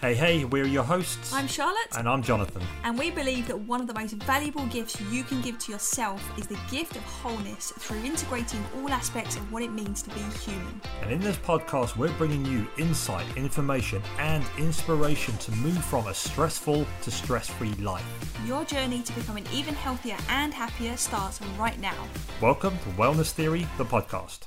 Hey, hey, we're your hosts. I'm Charlotte, And I'm Jonathan. and we believe that one of the most valuable gifts you can give to yourself is the gift of wholeness through integrating all aspects of what it means to be human. And in this podcast, we're bringing you insight, information, and inspiration to move from a stressful to stress free life. Your journey to becoming even healthier and happier starts right now. Welcome to Wellness Theory, the podcast.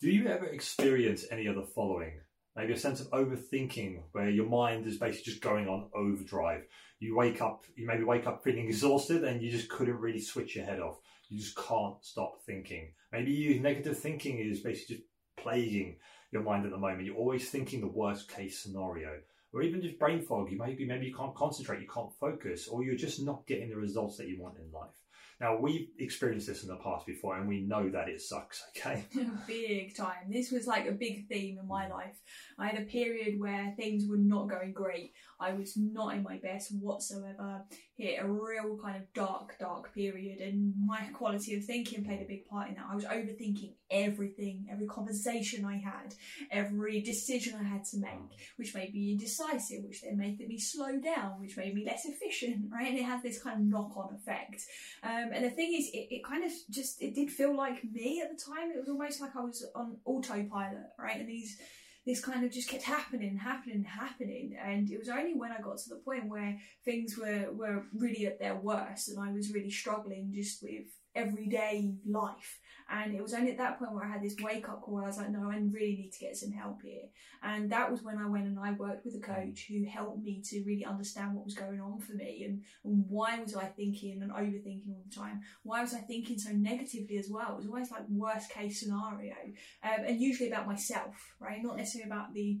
Do you ever experience any of the following? Maybe a sense of overthinking where your mind is basically just going on overdrive. You wake up, you maybe wake up feeling exhausted and you just couldn't really switch your head off. You just can't stop thinking. Maybe you negative thinking is basically just plaguing your mind at the moment. You're always thinking the worst case scenario. Or even just brain fog. You maybe maybe you can't concentrate, you can't focus, or you're just not getting the results that you want in life. Now we've experienced this in the past before and we know that it sucks, okay? big time. This was like a big theme in my mm. life. I had a period where things were not going great. I was not in my best whatsoever. Hit a real kind of dark, dark period, and my quality of thinking played a big part in that. I was overthinking everything, every conversation I had, every decision I had to make, which made me indecisive, which then made me slow down, which made me less efficient, right? And it had this kind of knock-on effect. Um, and the thing is, it, it kind of just it did feel like me at the time. It was almost like I was on autopilot, right? And these this kind of just kept happening, happening, happening. And it was only when I got to the point where things were, were really at their worst and I was really struggling just with everyday life. And it was only at that point where I had this wake up call. I was like, no, I really need to get some help here. And that was when I went and I worked with a coach who helped me to really understand what was going on for me and, and why was I thinking and overthinking all the time. Why was I thinking so negatively as well? It was always like worst case scenario, um, and usually about myself, right? Not necessarily about the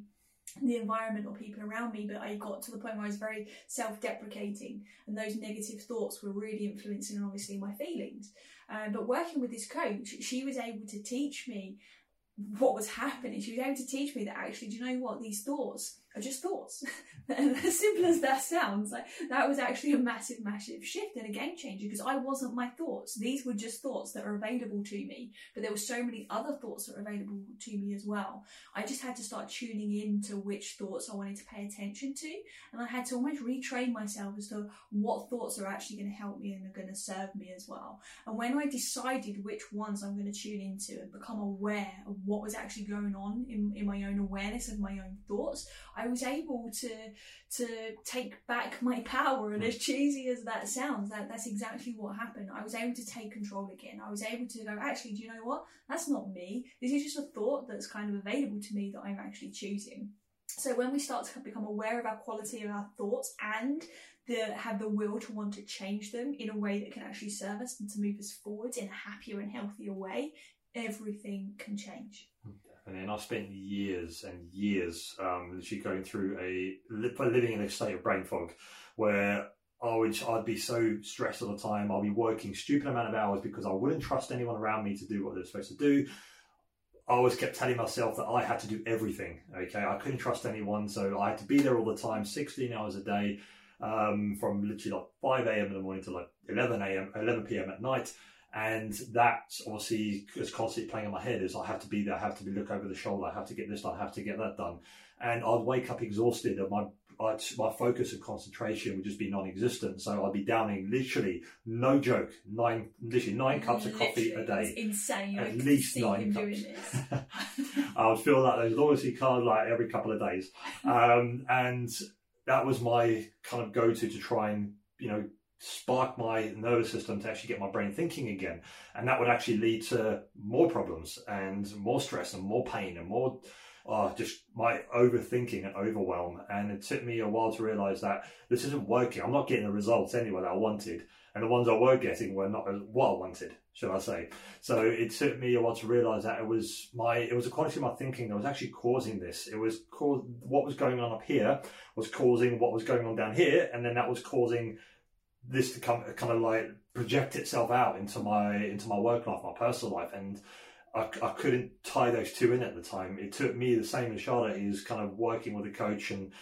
the environment or people around me, but I got to the point where I was very self deprecating, and those negative thoughts were really influencing, obviously, my feelings. Um, but working with this coach, she was able to teach me what was happening. She was able to teach me that actually, do you know what? These thoughts are just thoughts. as simple as that sounds, like that was actually a massive, massive shift and a game changer because I wasn't my thoughts. These were just thoughts that are available to me, but there were so many other thoughts that are available to me as well. I just had to start tuning in to which thoughts I wanted to pay attention to, and I had to almost retrain myself as to what thoughts are actually going to help me and are going to serve me as well. And when I decided which ones I'm going to tune into and become aware of what was actually going on in, in my own awareness of my own thoughts, I was able to to take back my power. And as hmm. cheesy as that sounds, that that's exactly what happened. I was able to take control again. I was able to go, actually, do you know what? That's not me. This is just a thought that's kind of available to me that I'm actually choosing. So when we start to become aware of our quality of our thoughts and the, have the will to want to change them in a way that can actually serve us and to move us forward in a happier and healthier way, everything can change. Hmm. And then I spent years and years um, literally going through a living in a state of brain fog where I would I'd be so stressed all the time. I'd be working stupid amount of hours because I wouldn't trust anyone around me to do what they're supposed to do. I always kept telling myself that I had to do everything. Okay, I couldn't trust anyone, so I had to be there all the time, 16 hours a day, um, from literally like 5 a.m. in the morning to like 11 a.m. 11 p.m. at night and that obviously is constantly playing in my head is I have to be there, I have to be look over the shoulder, I have to get this done, I have to get that done, and I'd wake up exhausted, and my I'd, my focus and concentration would just be non-existent. So I'd be downing literally, no joke, nine literally nine cups of coffee a day. insane. At least nine cups. I would fill out those loyalty cards like every couple of days, um, and that was my kind of go-to to try and you know spark my nervous system to actually get my brain thinking again. And that would actually lead to more problems and more stress and more pain and more uh, just my overthinking and overwhelm. And it took me a while to realize that this isn't working. I'm not getting the results anyway that I wanted. And the ones I were getting were not what I wanted, should I say. So it took me a while to realize that it was my, it was the quality of my thinking that was actually causing this. It was cause, what was going on up here was causing what was going on down here. And then that was causing this to come kind of like project itself out into my into my work life, my personal life, and I, I couldn't tie those two in at the time. It took me the same as Charlotte is kind of working with a coach and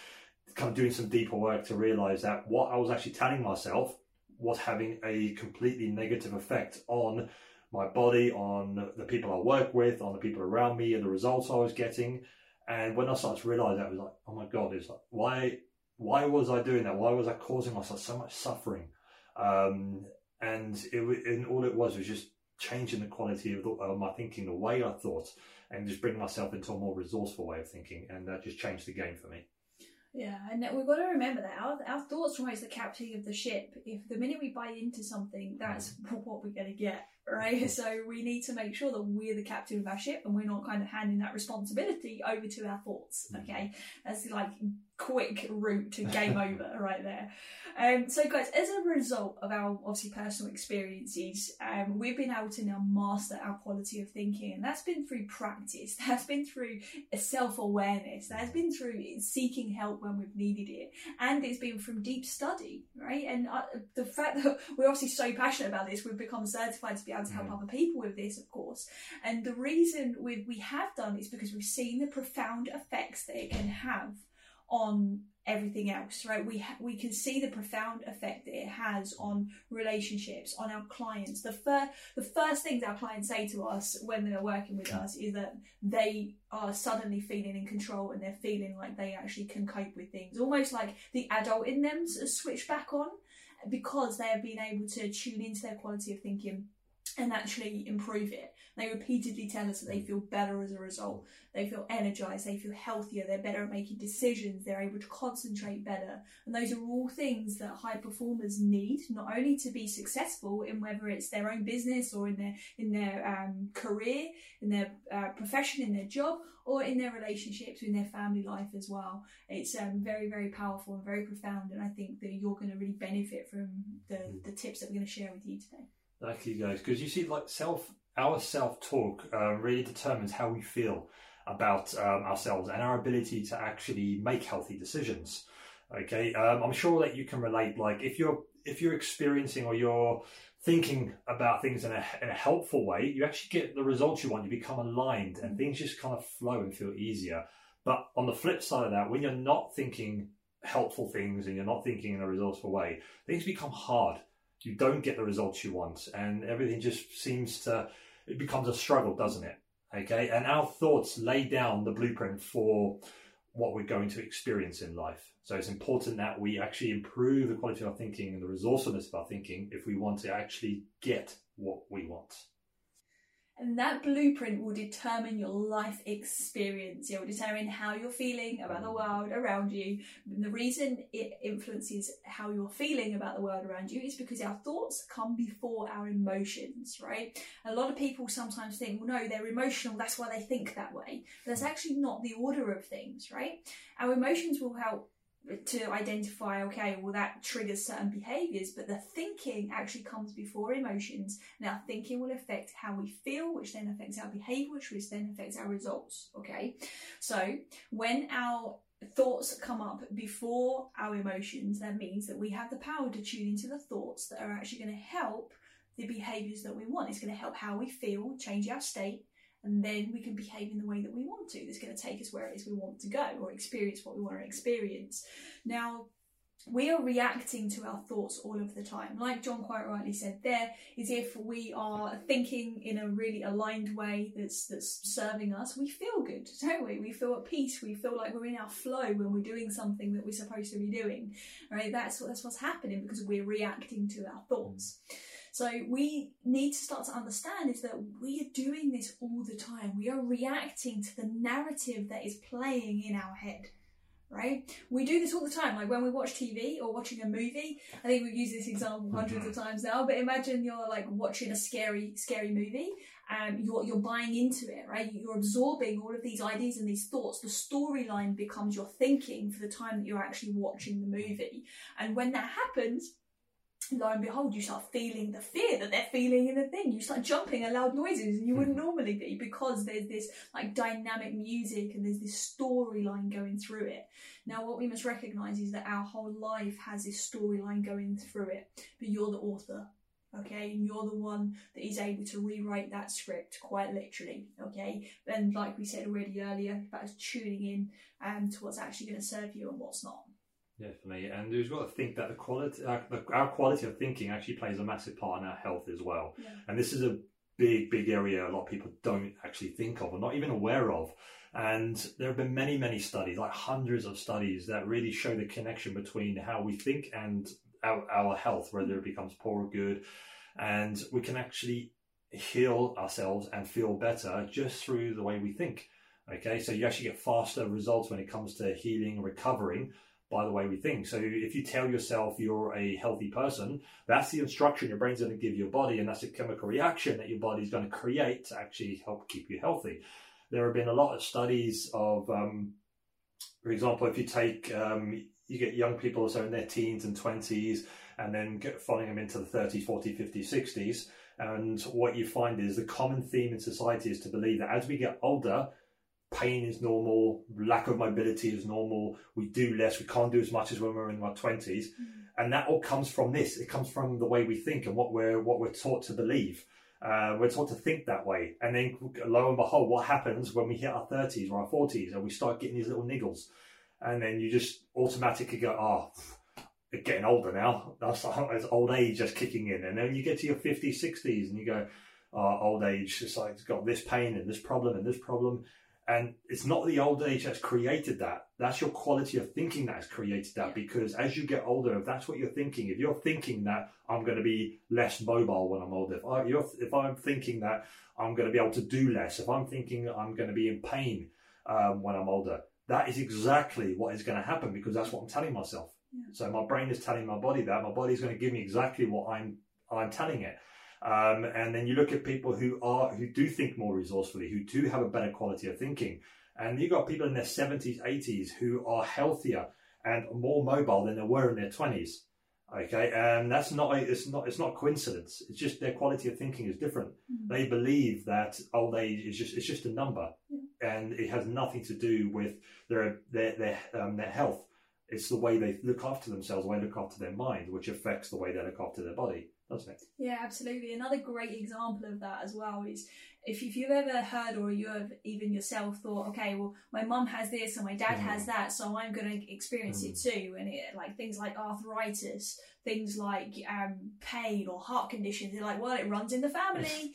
kind of doing some deeper work to realize that what I was actually telling myself was having a completely negative effect on my body, on the people I work with, on the people around me, and the results I was getting. And when I started to realize that, I was like, oh my god, it's like why why was I doing that? Why was I causing myself so much suffering? Um, and it and all it was was just changing the quality of, the, of my thinking, the way I thought, and just bringing myself into a more resourceful way of thinking, and that just changed the game for me. Yeah, and we've got to remember that our, our thoughts are always the captain of the ship. If the minute we buy into something, that's what we're going to get, right? So we need to make sure that we're the captain of our ship and we're not kind of handing that responsibility over to our thoughts, Mm-hmm. okay? That's like quick route to game over right there. Um, so, guys, as a result of our obviously personal experiences, um, we've been able to now master our quality of thinking, and that's been through practice. That's been through self awareness. That's been through seeking help when we've needed it, and it's been from deep study, right? And uh, the fact that we're obviously so passionate about this, we've become certified to be able to help Mm. other people with this, of course. And the reason we we have done is because we've seen the profound effects that it can have on everything else right we ha- we can see the profound effect that it has on relationships on our clients the first the first things our clients say to us when they're working with us is that they are suddenly feeling in control and they're feeling like they actually can cope with things almost like the adult in them has switched back on because they have been able to tune into their quality of thinking and actually improve it. They repeatedly tell us that they feel better as a result. They feel energized, they feel healthier, they're better at making decisions, they're able to concentrate better. And those are all things that high performers need, not only to be successful in whether it's their own business or in their in their um, career, in their uh, profession, in their job, or in their relationships, in their family life as well. It's um, very, very powerful and very profound. And I think that you're going to really benefit from the, the tips that we're going to share with you today. You guys, because you see, like self, our self talk uh, really determines how we feel about um, ourselves and our ability to actually make healthy decisions. Okay, um, I'm sure that you can relate. Like if you're if you're experiencing or you're thinking about things in a, in a helpful way, you actually get the results you want. You become aligned, and things just kind of flow and feel easier. But on the flip side of that, when you're not thinking helpful things and you're not thinking in a resourceful way, things become hard you don't get the results you want and everything just seems to it becomes a struggle doesn't it? Okay and our thoughts lay down the blueprint for what we're going to experience in life. So it's important that we actually improve the quality of our thinking and the resourcefulness of our thinking if we want to actually get what we want And that blueprint will determine your life experience. It will determine how you're feeling about the world around you. And the reason it influences how you're feeling about the world around you is because our thoughts come before our emotions, right? A lot of people sometimes think, well, no, they're emotional, that's why they think that way. But that's actually not the order of things, right? Our emotions will help to identify okay well that triggers certain behaviors but the thinking actually comes before emotions. Our thinking will affect how we feel which then affects our behavior which then affects our results okay? So when our thoughts come up before our emotions that means that we have the power to tune into the thoughts that are actually going to help the behaviors that we want. It's going to help how we feel change our state and then we can behave in the way that we want to. That's going to take us where it is we want to go or experience what we want to experience. Now, we are reacting to our thoughts all of the time. Like John quite rightly said, there is if we are thinking in a really aligned way that's that's serving us, we feel good, don't we? We feel at peace. We feel like we're in our flow when we're doing something that we're supposed to be doing. Right? That's what that's what's happening because we're reacting to our thoughts. So we need to start to understand is that we are doing this all the time. We are reacting to the narrative that is playing in our head. Right? We do this all the time. Like when we watch TV or watching a movie. I think we've used this example 100s of mm-hmm. times now. But imagine you're like watching a scary, scary movie, and you're you're buying into it, right? You're absorbing all of these ideas and these thoughts. The storyline becomes your thinking for the time that you're actually watching the mm-hmm. movie. And when that happens, lo and behold, you start feeling the fear that they're feeling in the thing. You start jumping at loud noises and you wouldn't normally be because there's this like dynamic music and there's this storyline going through it. Now, what we must recognize is that our whole life has this storyline going through it, but you're the author. Okay, and you're the one that is able to rewrite that script quite literally. Okay, and like we said already earlier, that is tuning in um, to what's actually going to serve you and what's not. Definitely, and we've got to think that the quality, uh, the, our quality of thinking actually plays a massive part in our health as well. Yeah. And this is a big, big area a lot of people don't actually think of or not even aware of. And there have been many, many studies, like hundreds of studies, that really show the connection between how we think and our, our health, whether it becomes poor or good. And we can actually heal ourselves and feel better just through the way we think. Okay, so you actually get faster results when it comes to healing and recovering by the way we think. So if you tell yourself you're a healthy person, that's the instruction your brain's going to give your body, and that's a chemical reaction that your body's going to create to actually help keep you healthy. There have been a lot of studies of, um, for example, if you take um, you get young people so in their teens and 20s and then get, following them into the 30s 40s 50s 60s and what you find is the common theme in society is to believe that as we get older pain is normal, lack of mobility is normal, we do less, we can't do as much as when we're in our 20s. Mm-hmm. And that all comes from this. It comes from the way we think and what we're what we're taught to believe. Uh, we're taught to think that way. And then lo and behold, what happens when we hit our 30s or our 40s and we start getting these little niggles? And then you just automatically go, oh, getting older now. That's, that's old age just kicking in. And then you get to your 50s, 60s and you go, oh, old age, it's like it's got this pain and this problem and this problem. And it's not the old age that's created that. That's your quality of thinking that has created that. Yeah. Because as you get older, if that's what you're thinking, if you're thinking that I'm going to be less mobile when I'm older, if, I, if I'm thinking that I'm going to be able to do less, if I'm thinking I'm going to be in pain um, when I'm older, that is exactly what is going to happen because that's what I'm telling myself. Yeah. So my brain is telling my body that my body is going to give me exactly what I'm I'm telling it. Um, and then you look at people who are who do think more resourcefully, who do have a better quality of thinking, and you've got people in their seventies, eighties who are healthier and more mobile than they were in their twenties. Okay, and that's not it's not it's not coincidence. It's just their quality of thinking is different. Mm-hmm. They believe that old age is just it's just a number, and it has nothing to do with their their their um, their health. It's the way they look after themselves, the way they look after their mind, which affects the way they look after their body doesn't it? Yeah, absolutely. Another great example of that as well is if, you've ever heard or you have even yourself thought, okay, well, my mum has this and my dad mm. has that, so I'm going to experience mm. it too. And it, like things like arthritis, things like um, pain or heart conditions, they're like, well, it runs in the family.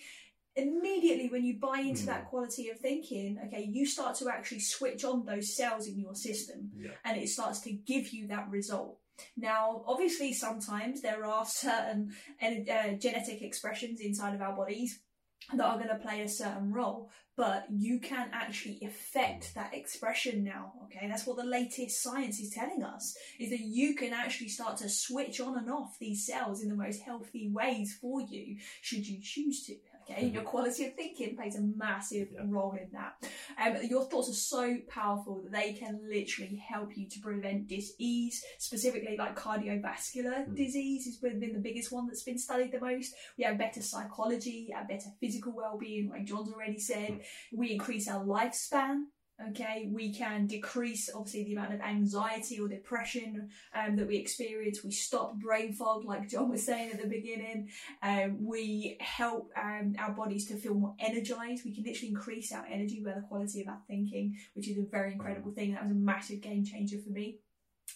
Immediately, when you buy into mm. that quality of thinking, okay, you start to actually switch on those cells in your system yeah. and it starts to give you that result. Now, obviously, sometimes there are certain uh, genetic expressions inside of our bodies that are going to play a certain role, but you can actually affect that expression now. Okay, that's what the latest science is telling us is that you can actually start to switch on and off these cells in the most healthy ways for you, should you choose to. Okay, your quality of thinking plays a massive yeah. role in that. Um, your thoughts are so powerful that they can literally help you to prevent disease, specifically like cardiovascular mm. disease has been the biggest one that's been studied the most. We have better psychology, a better physical well-being, like John's already said. Mm. We increase our lifespan okay we can decrease obviously the amount of anxiety or depression um, that we experience. We stop brain fog like john was saying at the beginning. Um, we help um, our bodies to feel more energized. We can literally increase our energy by the quality of our thinking which is a very incredible thing. That was a massive game changer for me.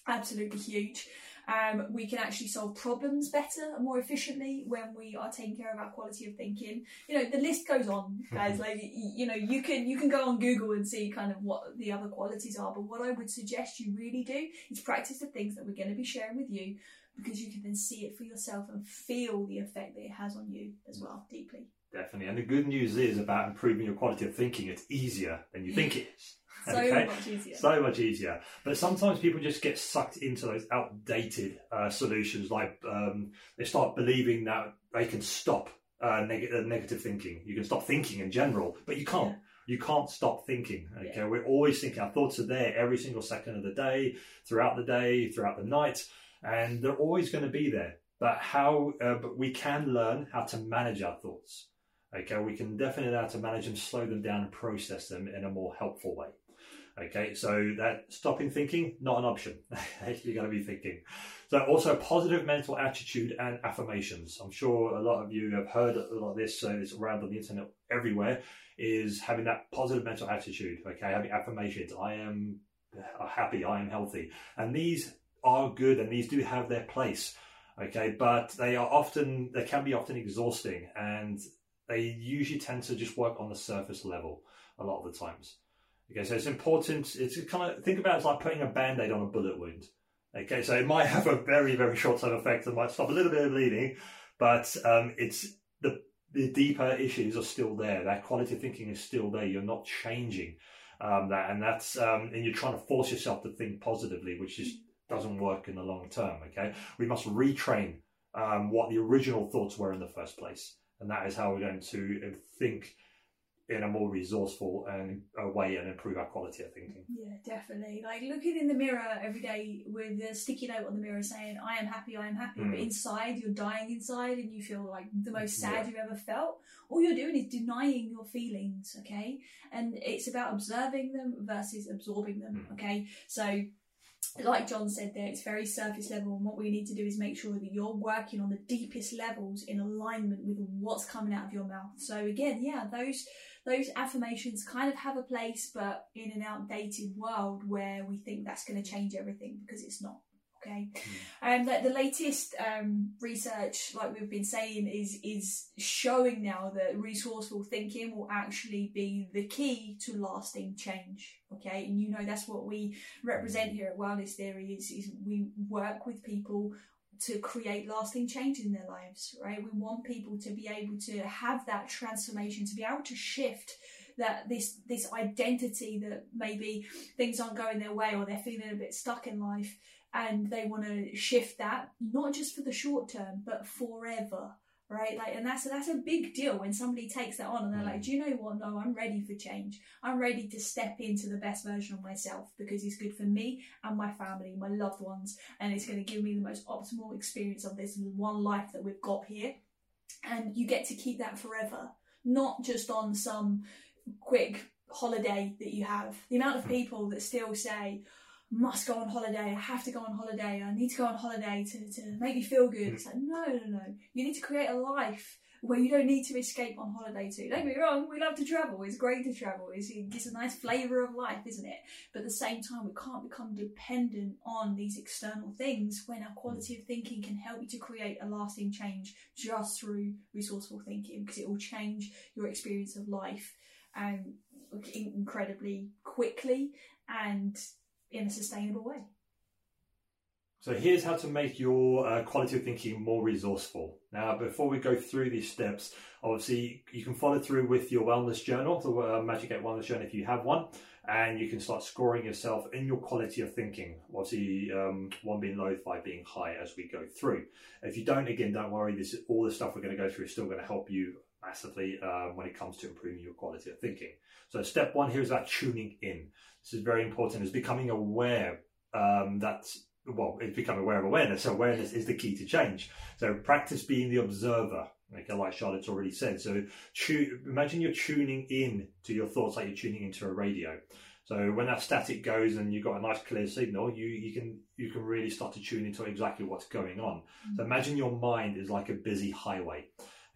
Absolutely huge um, we can actually solve problems better and more efficiently when we are taking care of our quality of thinking. You know, the list goes on, guys. like you know, you can you can go on Google and see kind of what the other qualities are. But what I would suggest you really do is practice the things that we're going to be sharing with you, because you can then see it for yourself and feel the effect that it has on you as well deeply. Definitely. And the good news is about improving your quality of thinking, it's easier than you think it is. So okay? much easier. So much easier. But sometimes people just get sucked into those outdated uh, solutions. Like um, they start believing that they can stop uh, neg- uh, negative thinking. You can stop thinking in general, but you can't. Yeah. You can't stop thinking. Okay, yeah. we're always thinking. Our thoughts are there every single second of the day, throughout the day, throughout the night, and they're always going to be there. But how? Uh, but we can learn how to manage our thoughts. Okay, we can definitely learn how to manage them, slow them down, and process them in a more helpful way. Okay, so that stopping thinking, not an option. You're going to be thinking. So also positive mental attitude and affirmations. I'm sure a lot of you have heard a lot of this, so it's around on the internet everywhere, is having that positive mental attitude. Okay, having affirmations. I am happy, I am healthy. And these are good and these do have their place. Okay, but they are often, they can be often exhausting and they usually tend to just work on the surface level a lot of the times. Okay, so it's important. It's kind of think about it as like putting a band-aid on a bullet wound. Okay, so it might have a very very short-term effect. It might stop a little bit of bleeding, but um, it's the the deeper issues are still there. That quality of thinking is still there. You're not changing um, that, and that's um, and you're trying to force yourself to think positively, which just doesn't work in the long term. Okay, we must retrain um, what the original thoughts were in the first place, and that is how we're going to think in a more resourceful and a way and improve our quality of thinking. Yeah, definitely. Like looking in the mirror every day with a sticky note on the mirror saying, I am happy, I am happy, mm. but inside you're dying inside and you feel like the most sad yeah. you've ever felt. All you're doing is denying your feelings, okay? And it's about observing them versus absorbing them, mm. okay? So like John said there, it's very surface level, and what we need to do is make sure that you're working on the deepest levels in alignment with what's coming out of your mouth. So again, yeah, those those affirmations kind of have a place, but in an outdated world where we think that's going to change everything because it's not. Okay, and mm. um, the, the latest um, research, like we've been saying, is is showing now that resourceful thinking will actually be the key to lasting change. Okay, and you know that's what we represent hmm. here at Wellness Theory is is we work with people to create lasting change in their lives, right? We want people to be able to have that transformation, to be able to shift that this this identity that maybe things aren't going their way or they're feeling a bit stuck in life and they want to shift that not just for the short term but forever right? Like, and that's that's a big deal when somebody takes that on and they're like, mm. do you know what? No, I'm ready for change. I'm ready to step into the best version of myself because it's good for me and my family, my loved ones, and it's going to give me the most optimal experience of this one life that we've got here. And you get to keep that forever, not just on some quick holiday that you have. The amount of people that still say, must go on holiday. I have to go on holiday. I need to go on holiday to, to make me feel good. It's like, no, no, no. You need to create a life where you don't need to escape on holiday to. Don't get me wrong, we love to travel. It's great to travel. It's, it gives a nice flavour of life, isn't it? But at the same time, we can't become dependent on these external things when our quality of thinking can help you to create a lasting change just through resourceful thinking because it will change your experience of life um, incredibly quickly and in a sustainable way. So here's how to make your uh, quality of thinking more resourceful. Now, before we go through these steps, obviously you can follow through with your wellness journal, the uh, Magic 8 Wellness Journal if you have one, and you can start scoring yourself in your quality of thinking. Obviously, um, one being low, five being high as we go through. If you don't, again, don't worry. This is all the stuff we're going to go through is still going to help you massively uh, when it comes to improving your quality of thinking. So step one here is about tuning in. This is very important. Is becoming aware um, that well, it's becoming aware of awareness. So awareness is the key to change. So practice being the observer. Okay, like Charlotte's already said. So tu- imagine you're tuning in to your thoughts like you're tuning into a radio. So when that static goes and you've got a nice clear signal, you, you can you can really start to tune into exactly what's going on. Mm-hmm. So imagine your mind is like a busy highway.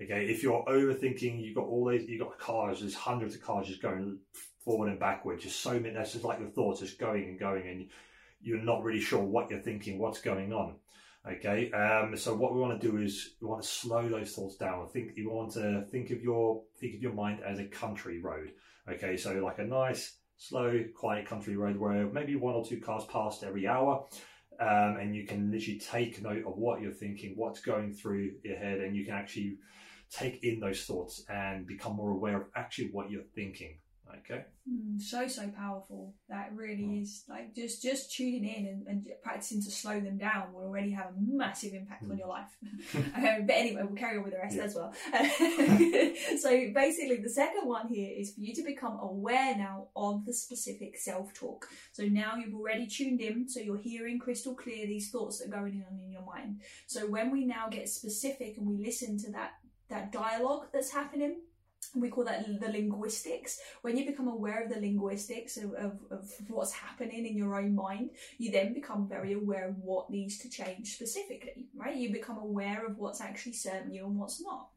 Okay, if you're overthinking, you've got all these, you've got cars, there's hundreds of cars just going forward and backward, just so many, that's just like the thoughts just going and going, and you're not really sure what you're thinking, what's going on. Okay, um, so what we want to do is we want to slow those thoughts down. Think you want to think of your think of your mind as a country road. Okay, so like a nice, slow, quiet country road where maybe one or two cars passed every hour. Um, and you can literally take note of what you're thinking, what's going through your head, and you can actually take in those thoughts and become more aware of actually what you're thinking. Okay. Mm, so so powerful. That really mm. is like just just tuning in and, and, practicing to slow them down will already have a massive impact mm. on your life. um, but anyway, we'll carry on with the rest yeah. as well. so basically, the second one here is for you to become aware now of the specific self talk. So now you've already tuned in, so you're hearing crystal clear these thoughts that are going on in your mind. So when we now get specific and we listen to that that dialogue that's happening we call that the linguistics. When you become aware of the linguistics of, of, of, what's happening in your own mind, you then become very aware of what needs to change specifically, right? You become aware of what's actually serving you and what's not.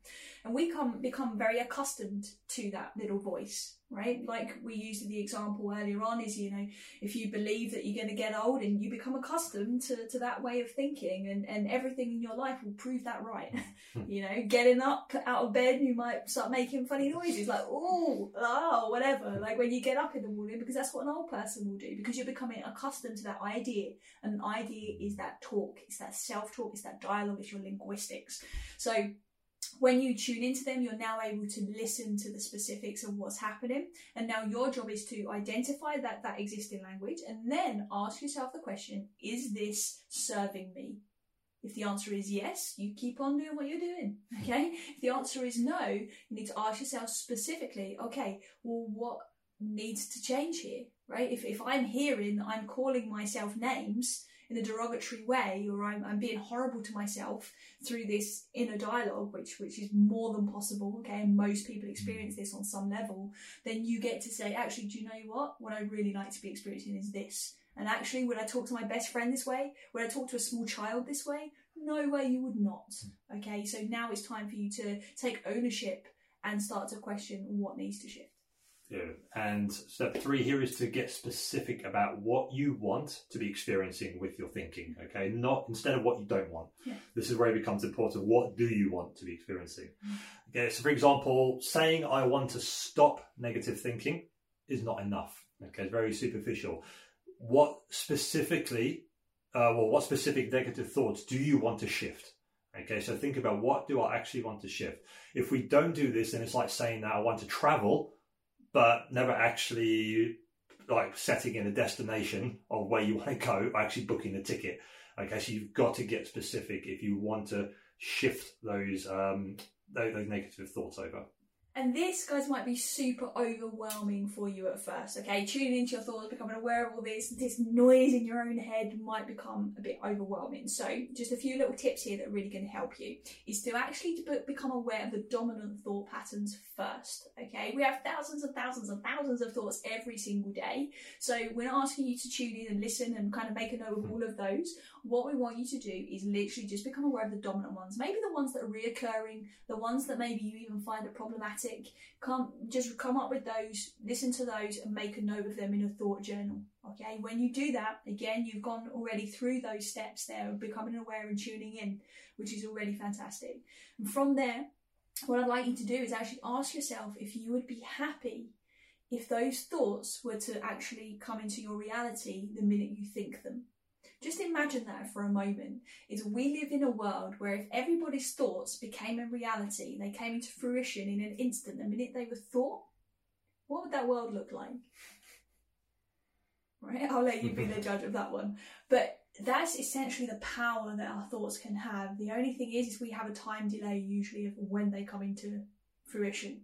And we come become very accustomed to that little voice, right? Like we used the example earlier on is, you know, if you believe that you're going to get old and you become accustomed to, to that way of thinking and, and everything in your life will prove that right. you know, getting up out of bed, you might start making funny noises like, oh, oh, whatever. Like when you get up in the morning, because that's what an old person will do, because you're becoming accustomed to that idea. And an idea is that talk, it's that self talk, it's that dialogue, it's your linguistics. So when you tune into them, you're now able to listen to the specifics of what's happening. And now your job is to identify that, that existing language and then ask yourself the question, is this serving me? If the answer is yes, you keep on doing what you're doing. Okay. If the answer is no, you need to ask yourself specifically, okay, well, what needs to change here? Right? If, if I'm hearing, I'm calling myself names, in a derogatory way or I'm, I'm being horrible to myself through this inner dialogue which which is more than possible okay? And most people mm. experience this on some level. Then you get to say actually do you know what? What i really like to be experiencing is this. And actually would i talk to my best friend this way? Would i talk to a small child this way? No way you would not mm. okay? So now it's time for you to take ownership and start to question what needs to shift yeah. And step three here is to get specific about what you want to be experiencing with your thinking. Okay, not instead of what you don't want. Yeah. This is where it becomes important. What do you want to be experiencing? Mm. Okay, so for example, saying I want to stop negative thinking is not enough. Okay, it's very superficial. What specifically, uh, well, what specific negative thoughts do you want to shift? Okay, so think about what do I actually want to shift. If we don't do this, then it's like saying that I want to travel but never actually like setting in a destination of where you want to go, actually booking the ticket. Okay, so you've got to get specific if you want to shift those um, those, those negative thoughts over. And this, guys, might be super overwhelming for you at first, okay? Tuning into your thoughts, becoming aware of all this, this noise in your own head might become a bit overwhelming. So, just a few little tips here that are really going to help you is to actually become aware of the dominant thought patterns first, okay? We have thousands and thousands and thousands of thoughts every single day. So, we're asking you to tune in and listen and kind of make a note of all of those. What we want you to do is literally just become aware of the dominant ones, maybe the ones that are reoccurring, the ones that maybe you even find are problematic. Come, just come up with those, listen to those, and make a note of them in a thought journal. Okay, when you do that, again, you've gone already through those steps there of becoming aware and tuning in, which is already fantastic. And from there, what I'd like you to do is actually ask yourself if you would be happy if those thoughts were to actually come into your reality the minute you think them. Just imagine that for a moment. Is we live in a world where if everybody's thoughts became a reality, they came into fruition in an instant, the minute they were thought, what would that world look like? Right? I'll let you be the judge of that one. But that's essentially the power that our thoughts can have. The only thing is, is we have a time delay usually of when they come into fruition.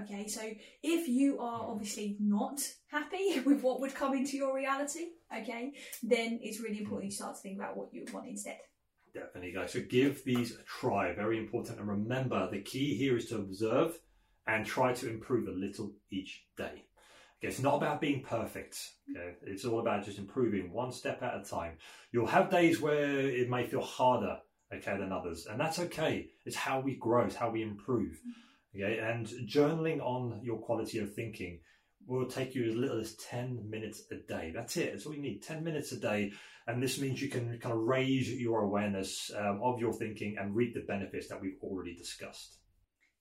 Okay, so if you are hmm. obviously not happy with what would come into your reality, okay, then it's really important you start to think about what you want instead. Definitely, guys. So give these a try. Very important. And remember, the key here is to observe and try to improve a little each day. Okay, it's not about being perfect. Okay, it's all about just improving one step at a time. You'll have days where it may feel harder, okay, than others, and that's okay. It's how we grow. It's how we improve. Okay, and journaling on your quality of thinking will take you as little as 10 minutes a day. That's it. That's all you need 10 minutes a day. And this means you can kind of raise your awareness um, of your thinking and reap the benefits that we've already discussed.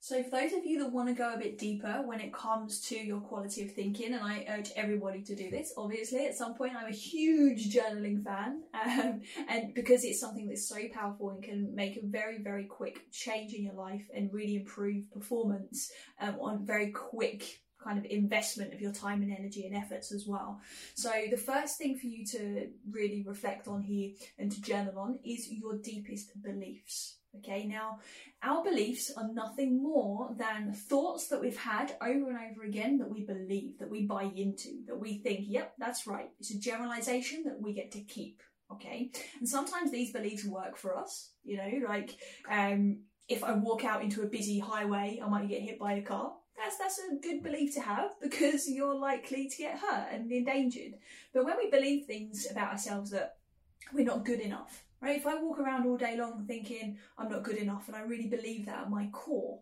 So, for those of you that want to go a bit deeper when it comes to your quality of thinking, and I urge everybody to do this, obviously, at some point, I'm a huge journaling fan, um, and because it's something that's so powerful and can make a very, very quick change in your life and really improve performance um, on very quick kind of investment of your time and energy and efforts as well. So, the first thing for you to really reflect on here and to journal on is your deepest beliefs. Okay, now our beliefs are nothing more than thoughts that we've had over and over again that we believe, that we buy into, that we think, yep, that's right. It's a generalization that we get to keep. Okay, and sometimes these beliefs work for us, you know, like um, if I walk out into a busy highway, I might get hit by a car. That's that's a good belief to have because you're likely to get hurt and endangered. But when we believe things about ourselves that we're not good enough, right? If I walk around all day long thinking I'm not good enough, and I really believe that at my core,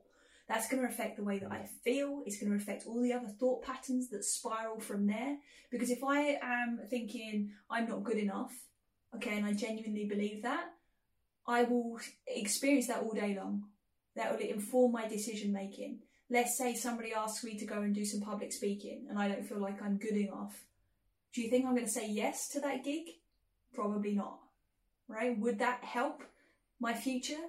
that's going to affect the way that I feel. It's going to affect all the other thought patterns that spiral from there. Because if I am thinking I'm not good enough, okay, and I genuinely believe that, I will experience that all day long. That will inform my decision making. Let's say somebody asks me to go and do some public speaking and I don't feel like I'm good enough. Do you think I'm going to say yes to that gig? Probably not. Right? Would that help my future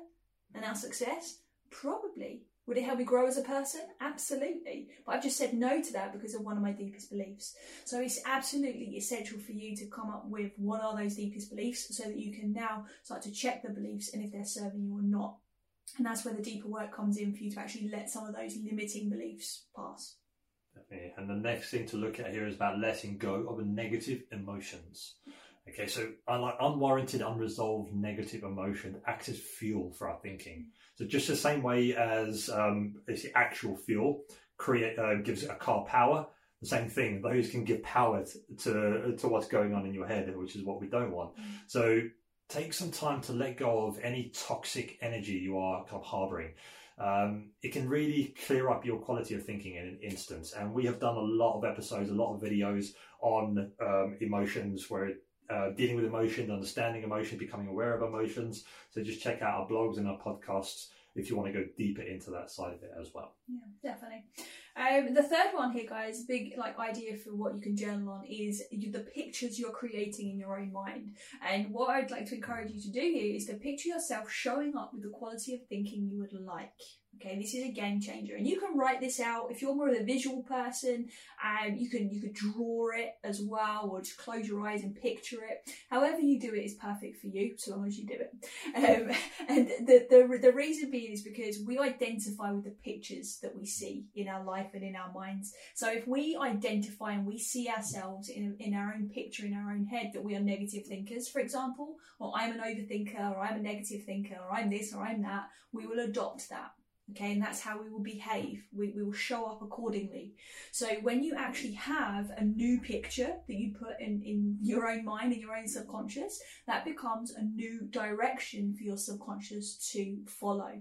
and our success? Probably. Would it help me grow as a person? Absolutely. But I've just said no to that because of one of my deepest beliefs. So it's absolutely essential for you to come up with what are those deepest beliefs so that you can now start to check the beliefs and if they're serving you or not. And that's where the deeper work comes in for you to actually let some of those limiting beliefs pass. Definitely. And the next thing to look at here is about letting go of the negative emotions. Okay, so unlike unwarranted, unresolved negative emotion acts as fuel for our thinking. So just the same way as um, the actual fuel create uh, gives a car power, the same thing. Those can give power to to what's going on in your head, which is what we don't want. Mm. So take some time to let go of any toxic energy you are kind of harboring. Um, it can really clear up your quality of thinking in an instant. And we have done a lot of episodes, a lot of videos on um, emotions where uh, dealing with emotion, understanding emotion, becoming aware of emotions. So just check out our blogs and our podcasts if you want to go deeper into that side of it as well. Yeah, definitely. Um, the third one here, guys, big like idea for what you can journal on is the pictures you're creating in your own mind. And what I'd like to encourage you to do here is to picture yourself showing up with the quality of thinking you would like. Okay, this is a game changer, and you can write this out if you're more of a visual person. Um, you can you could draw it as well, or just close your eyes and picture it. However you do it is perfect for you, so long as you do it. Um, and the, the the reason being is because we identify with the pictures that we see in our life and in our minds. So if we identify and we see ourselves in in our own picture in our own head that we are negative thinkers, for example, or I'm an overthinker, or I'm a negative thinker, or I'm this, or I'm that, we will adopt that okay and that's how we will behave. We, we will show up accordingly. So when you actually have a new picture that you put in in your own mind in your own subconscious that becomes a new direction for your subconscious to follow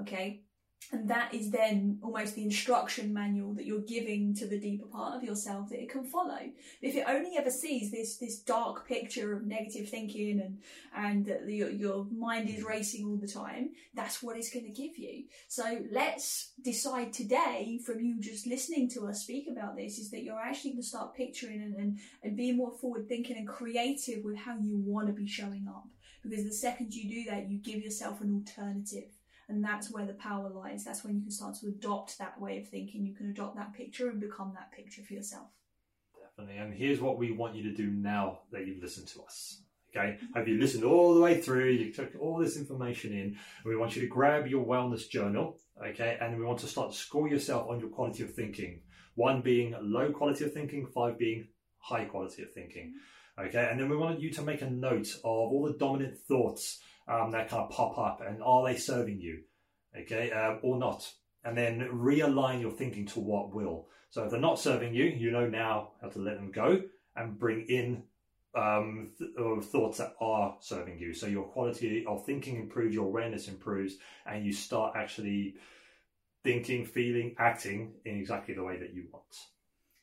okay and that is then almost the instruction manual that you're giving to the deeper part of yourself that it can follow. If it only ever sees this this dark picture of negative thinking and and your, your mind is racing all the time, that's what it's going to give you. So let's decide today, from you just listening to us speak about this, is that you're actually going to start picturing and, and, and being more forward thinking and creative with how you want to be showing up. Because the second you do that, you give yourself an alternative and that's where the power lies. That's when you can start to adopt that way of thinking. You can adopt that picture and become that picture for yourself. Definitely. And here's what we want you to do now that you've listened to us. Okay, mm-hmm. have you listened all the way through? You took all this information in, and we want you to grab your wellness journal. Okay, and we want to start to score yourself on your quality of thinking. One being low quality of thinking, five being high quality of thinking. Mm-hmm. Okay, and then we want you to make a note of all the dominant thoughts um, that kind of pop up and are they serving you? Okay uh, or not? And then realign your thinking to what will. So if they're not serving you you know now how to let them go and bring in um, th- thoughts that are serving you. So your quality of thinking improves your awareness improves and you start actually thinking feeling acting in exactly the way that you want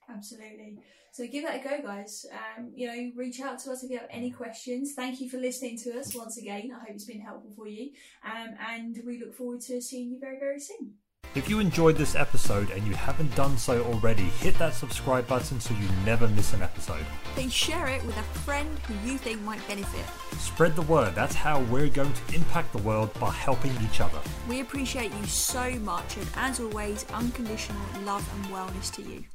absolutely so give that a go, guys. Um, you know, reach out to us if you have any questions. Thank you for listening to us once again. I hope it's been helpful for you. Um, and we look forward to seeing you very, very soon. If you enjoyed this episode and you haven't done so already, hit that subscribe button so you never miss an episode. Please share it with a friend who you think might benefit. Spread the word. That's how we're going to impact the world by helping each other. We appreciate you so much, and as always, unconditional love and wellness to you.